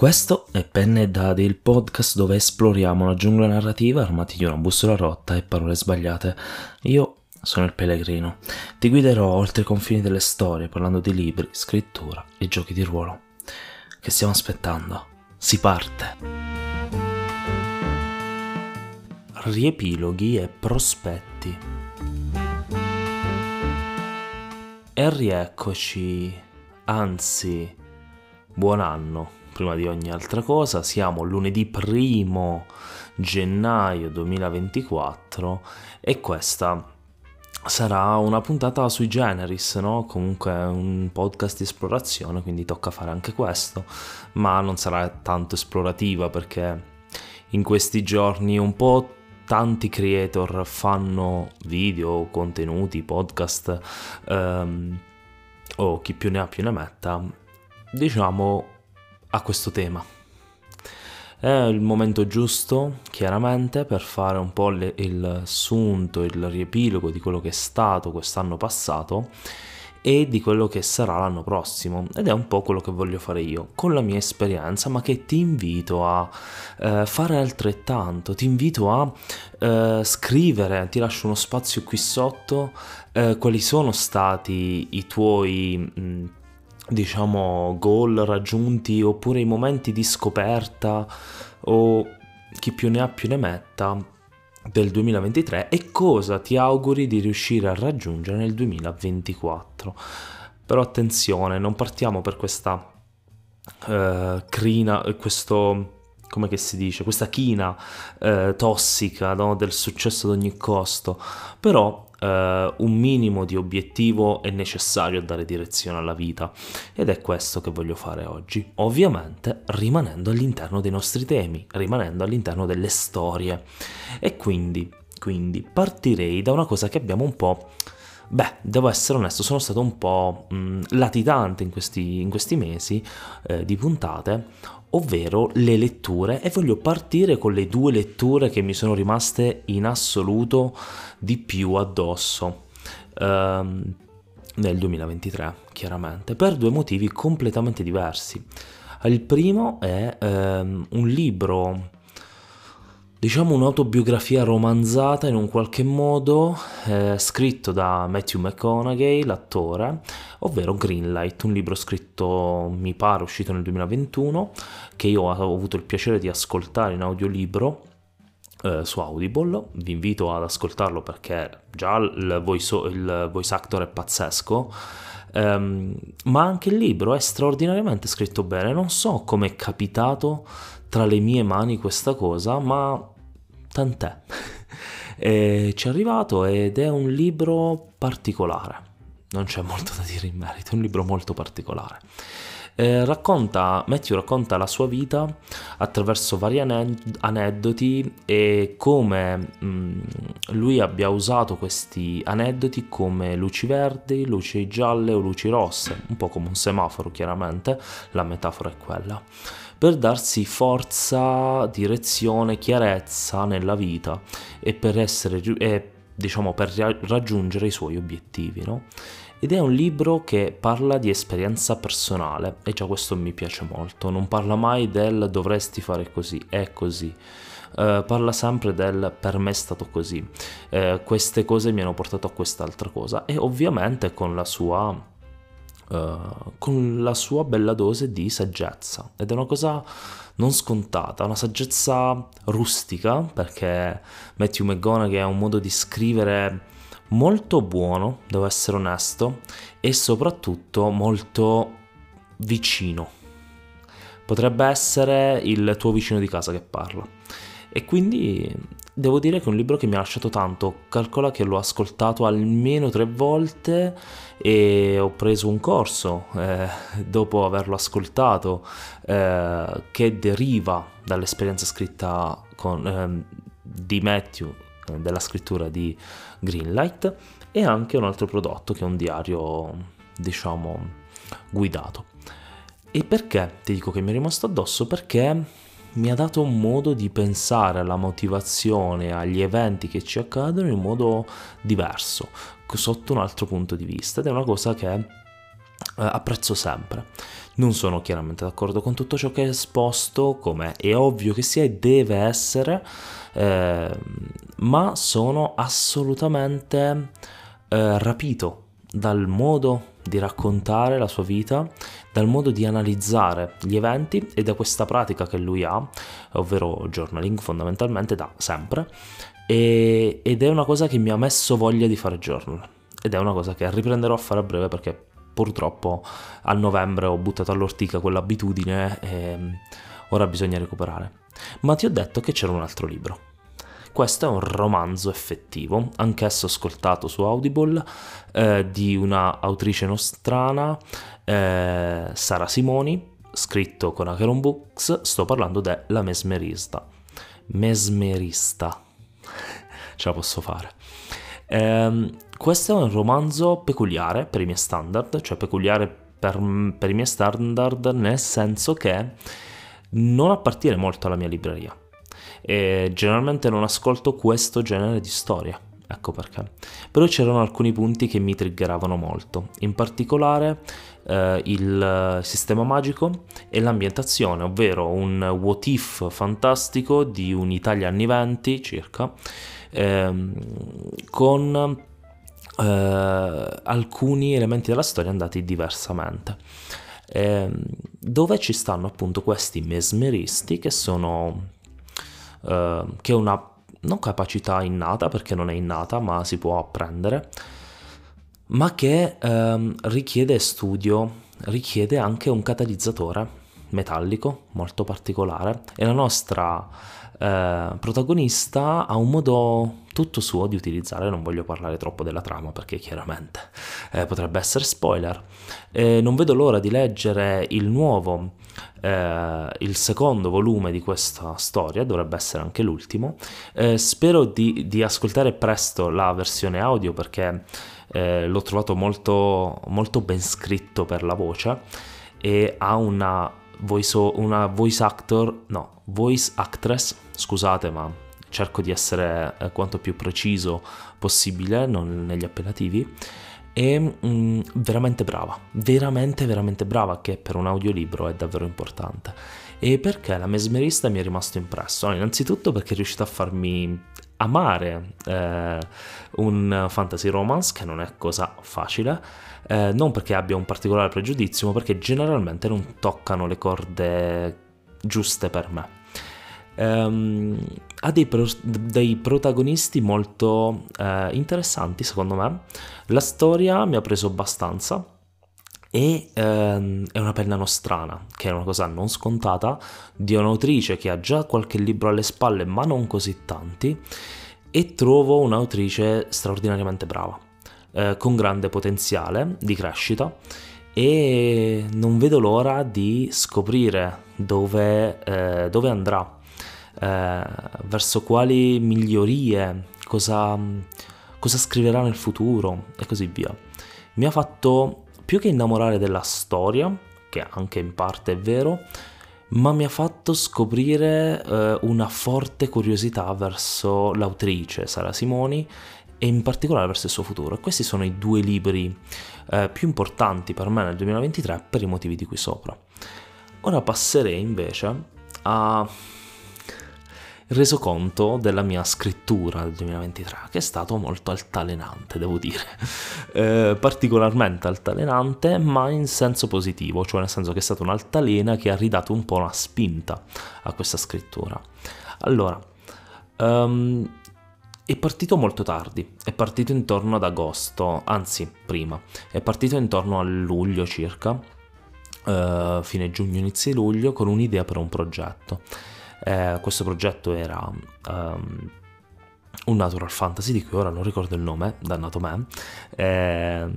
Questo è Penne e Dadi, il podcast dove esploriamo la giungla narrativa armati di una bussola rotta e parole sbagliate. Io sono il pellegrino. Ti guiderò oltre i confini delle storie parlando di libri, scrittura e giochi di ruolo. Che stiamo aspettando? Si parte! Riepiloghi e prospetti. E rieccoci, anzi, buon anno prima di ogni altra cosa. Siamo lunedì primo gennaio 2024 e questa sarà una puntata sui generis, no? Comunque un podcast di esplorazione, quindi tocca fare anche questo, ma non sarà tanto esplorativa perché in questi giorni un po' tanti creator fanno video, contenuti, podcast um, o chi più ne ha più ne metta, diciamo a questo tema. È il momento giusto, chiaramente, per fare un po' le, il sunto, il riepilogo di quello che è stato quest'anno passato e di quello che sarà l'anno prossimo ed è un po' quello che voglio fare io con la mia esperienza ma che ti invito a eh, fare altrettanto ti invito a eh, scrivere ti lascio uno spazio qui sotto eh, quali sono stati i tuoi mh, diciamo, goal raggiunti oppure i momenti di scoperta o chi più ne ha più ne metta del 2023 e cosa ti auguri di riuscire a raggiungere nel 2024. Però attenzione, non partiamo per questa uh, crina, questo come che si dice, questa china uh, tossica no? del successo ad ogni costo, però Uh, un minimo di obiettivo è necessario a dare direzione alla vita. Ed è questo che voglio fare oggi, ovviamente rimanendo all'interno dei nostri temi, rimanendo all'interno delle storie. E quindi, quindi partirei da una cosa che abbiamo un po'... Beh, devo essere onesto, sono stato un po' mh, latitante in questi, in questi mesi eh, di puntate, ovvero le letture e voglio partire con le due letture che mi sono rimaste in assoluto di più addosso ehm, nel 2023 chiaramente per due motivi completamente diversi. Il primo è ehm, un libro diciamo un'autobiografia romanzata in un qualche modo, eh, scritto da Matthew McConaughey, l'attore, ovvero Greenlight, un libro scritto, mi pare, uscito nel 2021, che io ho avuto il piacere di ascoltare in audiolibro. Eh, su Audible, vi invito ad ascoltarlo perché già il voice, il voice actor è pazzesco, um, ma anche il libro è straordinariamente scritto bene. Non so come è capitato tra le mie mani questa cosa, ma tant'è. e ci è arrivato ed è un libro particolare. Non c'è molto da dire in merito, è un libro molto particolare. Eh, racconta, Matthew racconta la sua vita attraverso vari aneddoti e come mh, mm, lui abbia usato questi aneddoti come luci verdi, luci gialle o luci rosse, un po' come un semaforo chiaramente, la metafora è quella per darsi forza, direzione, chiarezza nella vita e per essere e, diciamo per raggiungere i suoi obiettivi, no? Ed è un libro che parla di esperienza personale e già questo mi piace molto, non parla mai del dovresti fare così, è così. Uh, parla sempre del per me è stato così, uh, queste cose mi hanno portato a quest'altra cosa. E ovviamente con la sua Uh, con la sua bella dose di saggezza. Ed è una cosa non scontata, una saggezza rustica perché Matthew McGonaghy ha un modo di scrivere molto buono, devo essere onesto, e soprattutto molto vicino. Potrebbe essere il tuo vicino di casa che parla. E quindi devo dire che è un libro che mi ha lasciato tanto. Calcola che l'ho ascoltato almeno tre volte e ho preso un corso eh, dopo averlo ascoltato eh, che deriva dall'esperienza scritta con, eh, di Matthew della scrittura di Greenlight e anche un altro prodotto che è un diario diciamo guidato. E perché ti dico che mi è rimasto addosso? Perché mi ha dato un modo di pensare alla motivazione, agli eventi che ci accadono in modo diverso, sotto un altro punto di vista ed è una cosa che apprezzo sempre. Non sono chiaramente d'accordo con tutto ciò che è esposto, come è ovvio che sia e deve essere, eh, ma sono assolutamente eh, rapito dal modo di raccontare la sua vita, dal modo di analizzare gli eventi e da questa pratica che lui ha, ovvero journaling fondamentalmente da sempre, e, ed è una cosa che mi ha messo voglia di fare journal ed è una cosa che riprenderò a fare a breve perché purtroppo a novembre ho buttato all'ortica quell'abitudine e ora bisogna recuperare. Ma ti ho detto che c'era un altro libro. Questo è un romanzo effettivo, anch'esso ascoltato su Audible, eh, di una autrice nostrana, eh, Sara Simoni, scritto con Acheron Books, sto parlando della Mesmerista. Mesmerista, ce la posso fare. Eh, questo è un romanzo peculiare per i miei standard, cioè peculiare per, per i miei standard nel senso che non appartiene molto alla mia libreria e generalmente non ascolto questo genere di storia. Ecco perché. Però c'erano alcuni punti che mi triggeravano molto, in particolare eh, il sistema magico e l'ambientazione, ovvero un what if fantastico di un'Italia anni 20 circa, ehm, con eh, alcuni elementi della storia andati diversamente. Eh, dove ci stanno appunto questi mesmeristi che sono eh, che è una non capacità innata perché non è innata ma si può apprendere ma che ehm, richiede studio richiede anche un catalizzatore metallico molto particolare. E la nostra eh, protagonista ha un modo tutto suo di utilizzare, non voglio parlare troppo della trama perché chiaramente eh, potrebbe essere spoiler. Eh, non vedo l'ora di leggere il nuovo, eh, il secondo volume di questa storia, dovrebbe essere anche l'ultimo. Eh, spero di, di, ascoltare presto la versione audio perché eh, l'ho trovato molto, molto ben scritto per la voce e ha una voice, una voice actor, no, voice actress, scusate ma cerco di essere eh, quanto più preciso possibile non negli appellativi e mm, veramente brava, veramente veramente brava che per un audiolibro è davvero importante. E perché la mesmerista mi è rimasto impresso? No, innanzitutto perché è riuscita a farmi amare eh, un fantasy romance che non è cosa facile, eh, non perché abbia un particolare pregiudizio, ma perché generalmente non toccano le corde giuste per me ehm, ha dei, pro- dei, protagonisti molto eh, interessanti secondo me. La storia mi ha preso abbastanza e ehm, è una penna nostrana, che è una cosa non scontata, di un'autrice che ha già qualche libro alle spalle, ma non così tanti, e trovo un'autrice straordinariamente brava, eh, con grande potenziale di crescita e non vedo l'ora di scoprire dove, eh, dove andrà eh, verso quali migliorie, cosa, cosa scriverà nel futuro e così via. Mi ha fatto più che innamorare della storia, che anche in parte è vero, ma mi ha fatto scoprire eh, una forte curiosità verso l'autrice Sara Simoni e in particolare verso il suo futuro. E questi sono i due libri eh, più importanti per me nel 2023 per i motivi di qui sopra. Ora passerei invece a resoconto della mia scrittura del 2023, che è stato molto altalenante, devo dire, eh, particolarmente altalenante, ma in senso positivo, cioè nel senso che è stata un'altalena che ha ridato un po' una spinta a questa scrittura. Allora, um, è partito molto tardi, è partito intorno ad agosto, anzi prima, è partito intorno a luglio circa, uh, fine giugno, inizio luglio, con un'idea per un progetto. Eh, questo progetto era um, un natural fantasy di cui ora non ricordo il nome, dannato me, eh,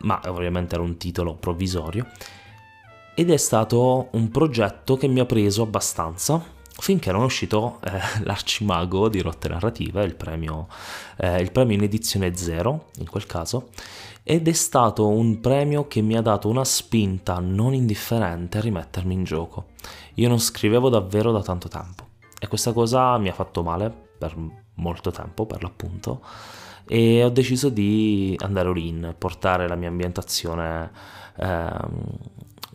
ma ovviamente era un titolo provvisorio. Ed è stato un progetto che mi ha preso abbastanza finché non è uscito eh, l'Arcimago di Rotte Narrative, il premio, eh, il premio in edizione zero in quel caso, ed è stato un premio che mi ha dato una spinta non indifferente a rimettermi in gioco. Io non scrivevo davvero da tanto tempo e questa cosa mi ha fatto male per molto tempo, per l'appunto, e ho deciso di andare all-in, portare la mia ambientazione ehm,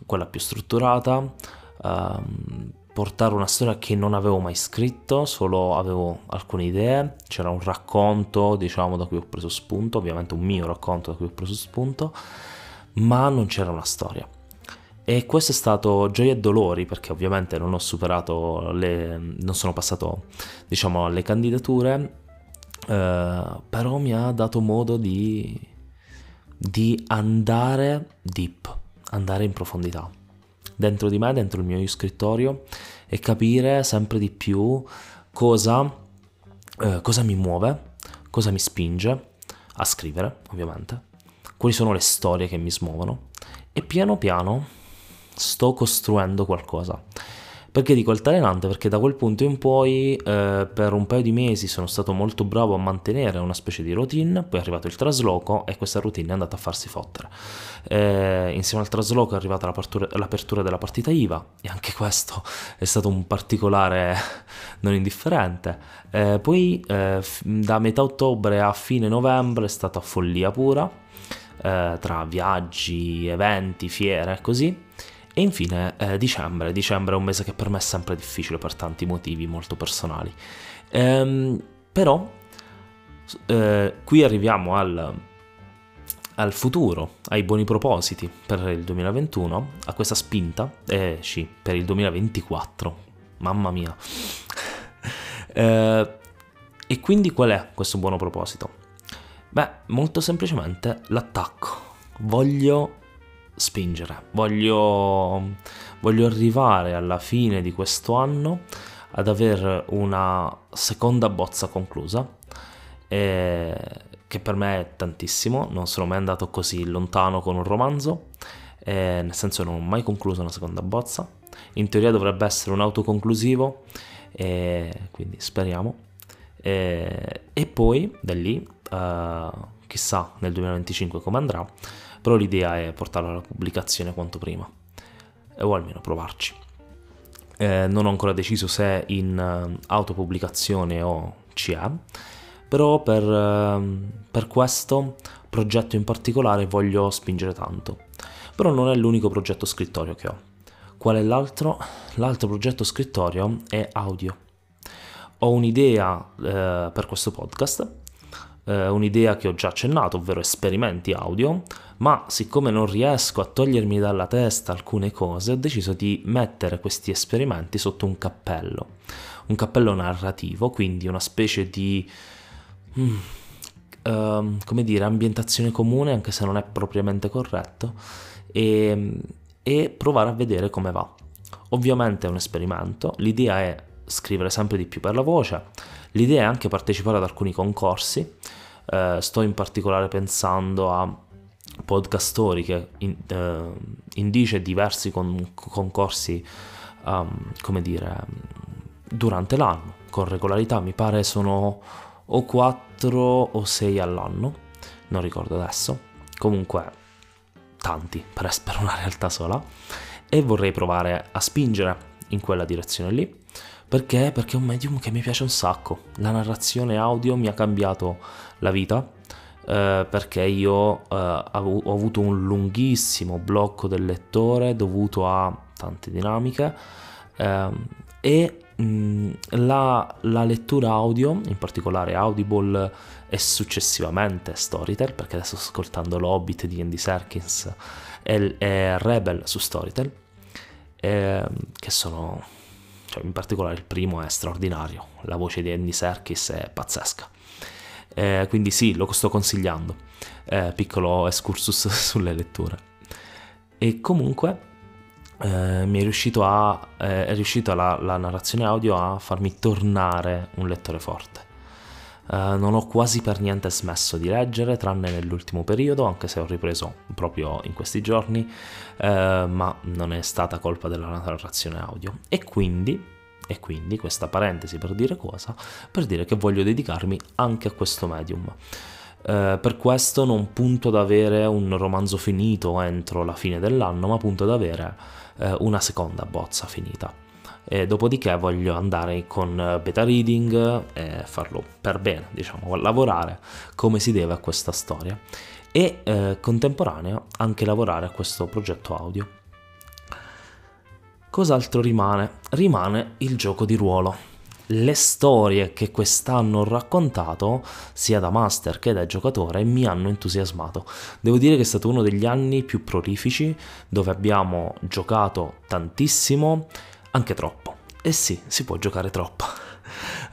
quella più strutturata, ehm, portare una storia che non avevo mai scritto, solo avevo alcune idee, c'era un racconto, diciamo, da cui ho preso spunto, ovviamente un mio racconto da cui ho preso spunto, ma non c'era una storia. E questo è stato gioia e dolori perché ovviamente non ho superato le... non sono passato diciamo alle candidature, eh, però mi ha dato modo di, di andare deep, andare in profondità dentro di me, dentro il mio scrittorio e capire sempre di più cosa, eh, cosa mi muove, cosa mi spinge a scrivere, ovviamente, quali sono le storie che mi smuovono e piano piano sto costruendo qualcosa. Perché dico altalenante? Perché da quel punto in poi eh, per un paio di mesi sono stato molto bravo a mantenere una specie di routine, poi è arrivato il trasloco e questa routine è andata a farsi fottere. Eh, insieme al trasloco è arrivata l'apertura, della partita IVA e anche questo è stato un particolare non indifferente. Eh, poi eh, da metà ottobre a fine novembre è stata follia pura, eh, tra viaggi, eventi, fiere e così e infine eh, dicembre, dicembre è un mese che per me è sempre difficile per tanti motivi molto personali. Ehm, però eh, qui arriviamo al, al, futuro, ai buoni propositi per il 2021, a questa spinta, eh sì, per il 2024, mamma mia. eh, e quindi qual è questo buono proposito? Beh, molto semplicemente l'attacco. Voglio spingere, voglio, voglio arrivare alla fine di questo anno ad avere una seconda bozza conclusa, eh, che per me è tantissimo, non sono mai andato così lontano con un romanzo, eh, nel senso non ho mai concluso una seconda bozza, in teoria dovrebbe essere un autoconclusivo, eh, quindi speriamo. Eh, e poi da lì, uh, chissà nel 2025 come andrà, però l'idea è portarlo alla pubblicazione quanto prima, o almeno provarci. Eh, non ho ancora deciso se in uh, autopubblicazione o CA, però per, uh, per questo progetto in particolare voglio spingere tanto. Però non è l'unico progetto scrittorio che ho. Qual è l'altro? L'altro progetto scrittorio è audio. Ho un'idea eh, per questo podcast, eh, un'idea che ho già accennato, ovvero esperimenti audio, ma siccome non riesco a togliermi dalla testa alcune cose, ho deciso di mettere questi esperimenti sotto un cappello, un cappello narrativo, quindi una specie di... Mm, uh, come dire, ambientazione comune, anche se non è propriamente corretto, e, e provare a vedere come va. Ovviamente è un esperimento, l'idea è scrivere sempre di più per la voce, l'idea è anche partecipare ad alcuni concorsi, uh, sto in particolare pensando a podcast storiche in, uh, indice diversi con, concorsi um, come dire durante l'anno con regolarità. Mi pare sono o 4 o 6 all'anno non ricordo adesso. Comunque tanti per, per una realtà sola. E vorrei provare a spingere in quella direzione lì perché? Perché è un medium che mi piace un sacco. La narrazione audio mi ha cambiato la vita eh, perché io eh, ho avuto un lunghissimo blocco del lettore dovuto a tante dinamiche eh, e mh, la, la, lettura audio, in particolare Audible e successivamente Storytel, perché adesso sto ascoltando l'Hobbit di Andy Serkins e, e Rebel su Storytel, ehm, che sono, cioè in particolare il primo è straordinario, la voce di Andy Serkis è pazzesca. Eh, quindi sì, lo sto consigliando. Eh, piccolo excursus sulle letture. E comunque eh, mi è riuscito a, eh, è riuscita la, la, narrazione audio a farmi tornare un lettore forte. Eh, non ho quasi per niente smesso di leggere, tranne nell'ultimo periodo, anche se ho ripreso proprio in questi giorni, eh, ma non è stata colpa della narrazione audio. E quindi e quindi questa parentesi per dire cosa? Per dire che voglio dedicarmi anche a questo medium. Eh, per questo non punto ad avere un romanzo finito entro la fine dell'anno, ma punto ad avere una seconda bozza finita. E dopodiché voglio andare con beta reading e farlo per bene, diciamo, lavorare come si deve a questa storia e eh, contemporanea anche lavorare a questo progetto audio. Cos'altro rimane? Rimane il gioco di ruolo. Le storie che quest'anno ho raccontato, sia da master che da giocatore, mi hanno entusiasmato. Devo dire che è stato uno degli anni più prolifici, dove abbiamo giocato tantissimo, anche troppo. E sì, si può giocare troppo.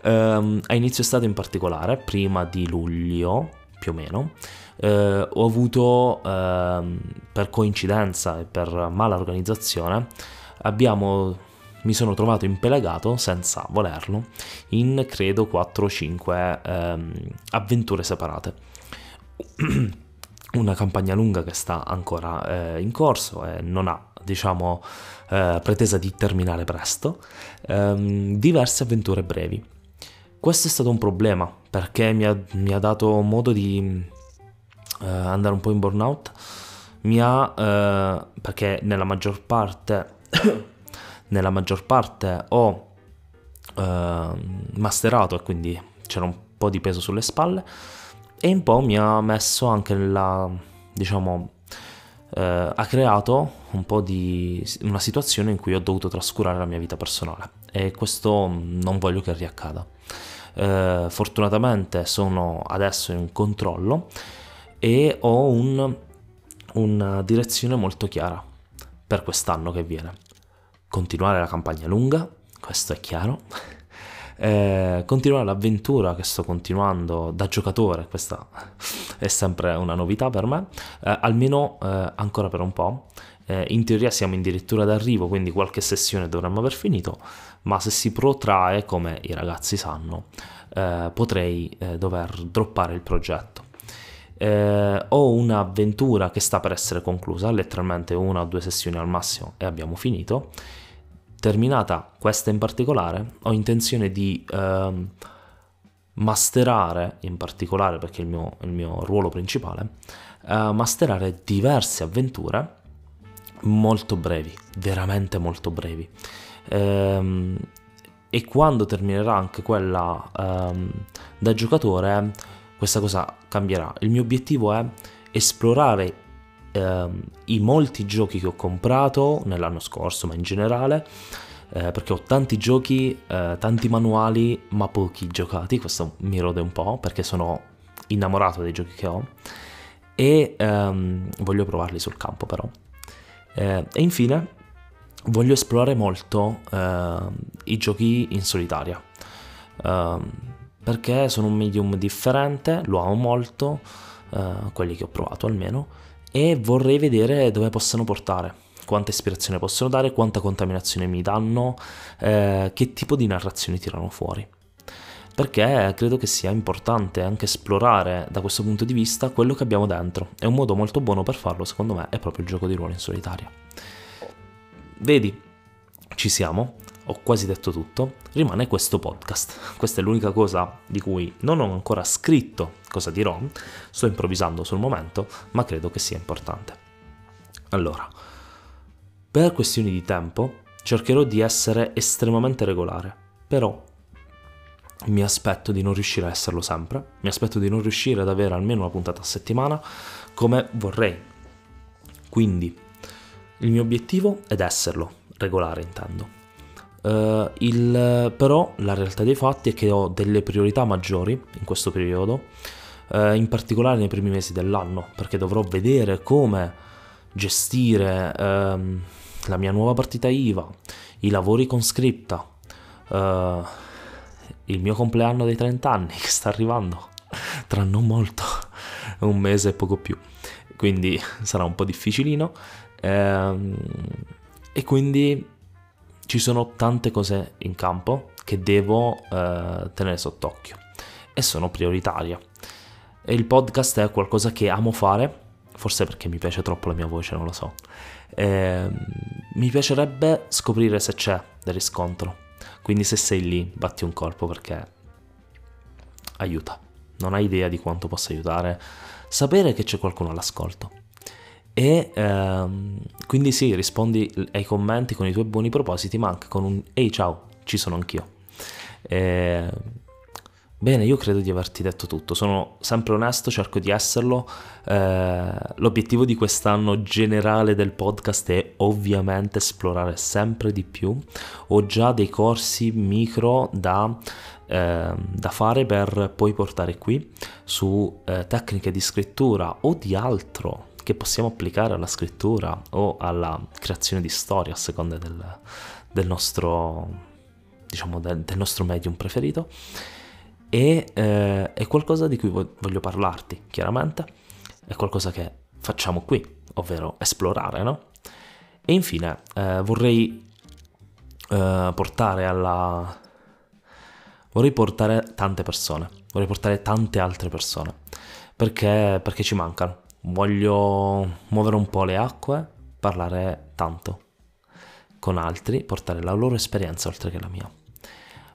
um, a inizio estate in particolare, prima di luglio, più o meno, eh, ho avuto, eh, per coincidenza e per mala organizzazione, abbiamo, mi sono trovato impelegato, senza volerlo, in credo 4 o 5 ehm, avventure separate. Una campagna lunga che sta ancora eh, in corso e non ha, diciamo, eh, pretesa di terminare presto, ehm, diverse avventure brevi. Questo è stato un problema perché mi ha, mi ha dato modo di eh, andare un po' in burnout. Mi ha, eh, perché nella maggior parte nella maggior parte ho eh, masterato e quindi c'era un po' di peso sulle spalle e un po' mi ha messo anche nella diciamo eh, ha creato un po' di una situazione in cui ho dovuto trascurare la mia vita personale e questo non voglio che riaccada eh, fortunatamente sono adesso in controllo e ho un, una direzione molto chiara per quest'anno che viene. Continuare la campagna lunga, questo è chiaro. Eh, continuare l'avventura che sto continuando da giocatore, questa è sempre una novità per me, eh, almeno eh, ancora per un po'. Eh, in teoria siamo addirittura d'arrivo, quindi qualche sessione dovremmo aver finito, ma se si protrae, come i ragazzi sanno, eh, potrei eh, dover droppare il progetto eh, ho un'avventura che sta per essere conclusa, letteralmente una o due sessioni al massimo e abbiamo finito. Terminata questa in particolare, ho intenzione di eh, masterare, in particolare perché è il mio, il mio ruolo principale, eh, masterare diverse avventure molto brevi, veramente molto brevi. Ehm, e quando terminerà anche quella ehm, da giocatore questa cosa cambierà. Il mio obiettivo è esplorare ehm, i molti giochi che ho comprato nell'anno scorso, ma in generale, eh, perché ho tanti giochi, eh, tanti manuali, ma pochi giocati. Questo mi rode un po' perché sono innamorato dei giochi che ho e ehm, voglio provarli sul campo però. Eh, e infine voglio esplorare molto ehm, i giochi in solitaria. Um, perché sono un medium differente, lo amo molto, eh, quelli che ho provato almeno, e vorrei vedere dove possano portare, quanta ispirazione possono dare, quanta contaminazione mi danno, eh, che tipo di narrazioni tirano fuori. Perché credo che sia importante anche esplorare da questo punto di vista quello che abbiamo dentro. E un modo molto buono per farlo, secondo me, è proprio il gioco di ruolo in solitaria. Vedi, ci siamo, ho quasi detto tutto, rimane questo podcast. Questa è l'unica cosa di cui non ho ancora scritto cosa dirò, sto improvvisando sul momento, ma credo che sia importante. Allora, per questioni di tempo cercherò di essere estremamente regolare, però mi aspetto di non riuscire a esserlo sempre, mi aspetto di non riuscire ad avere almeno una puntata a settimana come vorrei. Quindi il mio obiettivo è esserlo, regolare intendo. Uh, il, però la realtà dei fatti è che ho delle priorità maggiori in questo periodo, uh, in particolare nei primi mesi dell'anno, perché dovrò vedere come gestire uh, la mia nuova partita IVA, i lavori con scripta, eh, il mio compleanno dei 30 anni che sta arrivando tra non molto, un mese e poco più, quindi sarà un po' difficilino. Ehm, e quindi ci sono tante cose in campo che devo eh, tenere sott'occhio e sono prioritarie. E il podcast è qualcosa che amo fare, forse perché mi piace troppo la mia voce, non lo so. Eh, mi piacerebbe scoprire se c'è del riscontro. Quindi se sei lì, batti un colpo perché aiuta. Non hai idea di quanto possa aiutare sapere che c'è qualcuno all'ascolto. E ehm, quindi sì, rispondi ai commenti con i tuoi buoni propositi, ma anche con un ehi ciao, ci sono anch'io. E, bene, io credo di averti detto tutto, sono sempre onesto, cerco di esserlo. Eh, l'obiettivo di quest'anno generale del podcast è ovviamente esplorare sempre di più. Ho già dei corsi micro da eh, da fare per poi portare qui su eh, tecniche di scrittura o di altro che possiamo applicare alla scrittura o alla creazione di storie a seconda del, del nostro diciamo del, del, nostro medium preferito e eh, è qualcosa di cui voglio parlarti chiaramente è qualcosa che facciamo qui ovvero esplorare no? e infine eh, vorrei eh, portare alla vorrei portare tante persone, vorrei portare tante altre persone, perché, perché ci mancano. Voglio muovere un po' le acque, parlare tanto con altri, portare la loro esperienza oltre che la mia.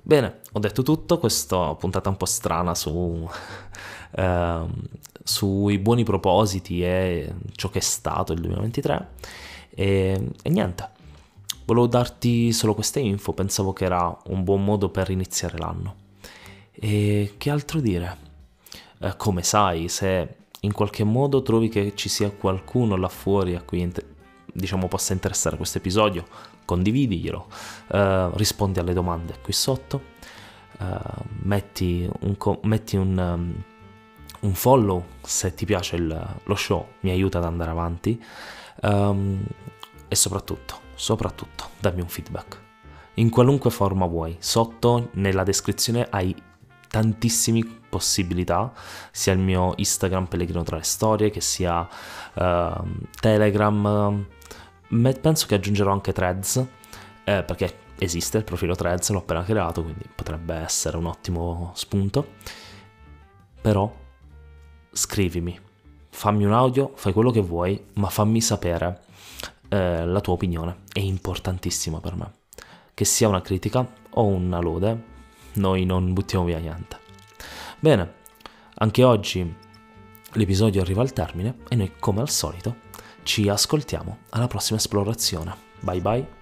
Bene, ho detto tutto, questa puntata un po' strana su, eh, sui buoni propositi e ciò che è stato il 2023 e, e niente, Volevo darti solo queste info, pensavo che era un buon modo per iniziare l'anno. E che altro dire? Eh, come sai, se in qualche modo trovi che ci sia qualcuno là fuori a cui diciamo possa interessare questo episodio, condividiglielo, eh, rispondi alle domande qui sotto, eh, metti, un, metti un, um, un, follow se ti piace il, lo show, mi aiuta ad andare avanti um, e soprattutto soprattutto dammi un feedback. In qualunque forma vuoi, sotto nella descrizione hai tantissime possibilità, sia il mio Instagram Pellegrino tra le storie, che sia uh, Telegram, penso che aggiungerò anche Threads, eh, perché esiste il profilo Threads, l'ho appena creato, quindi potrebbe essere un ottimo spunto. Però scrivimi, fammi un audio, fai quello che vuoi, ma fammi sapere eh, la tua opinione, è importantissima per me. Che sia una critica o una lode, noi non buttiamo via niente. Bene, anche oggi l'episodio arriva al termine e noi come al solito ci ascoltiamo alla prossima esplorazione. Bye bye.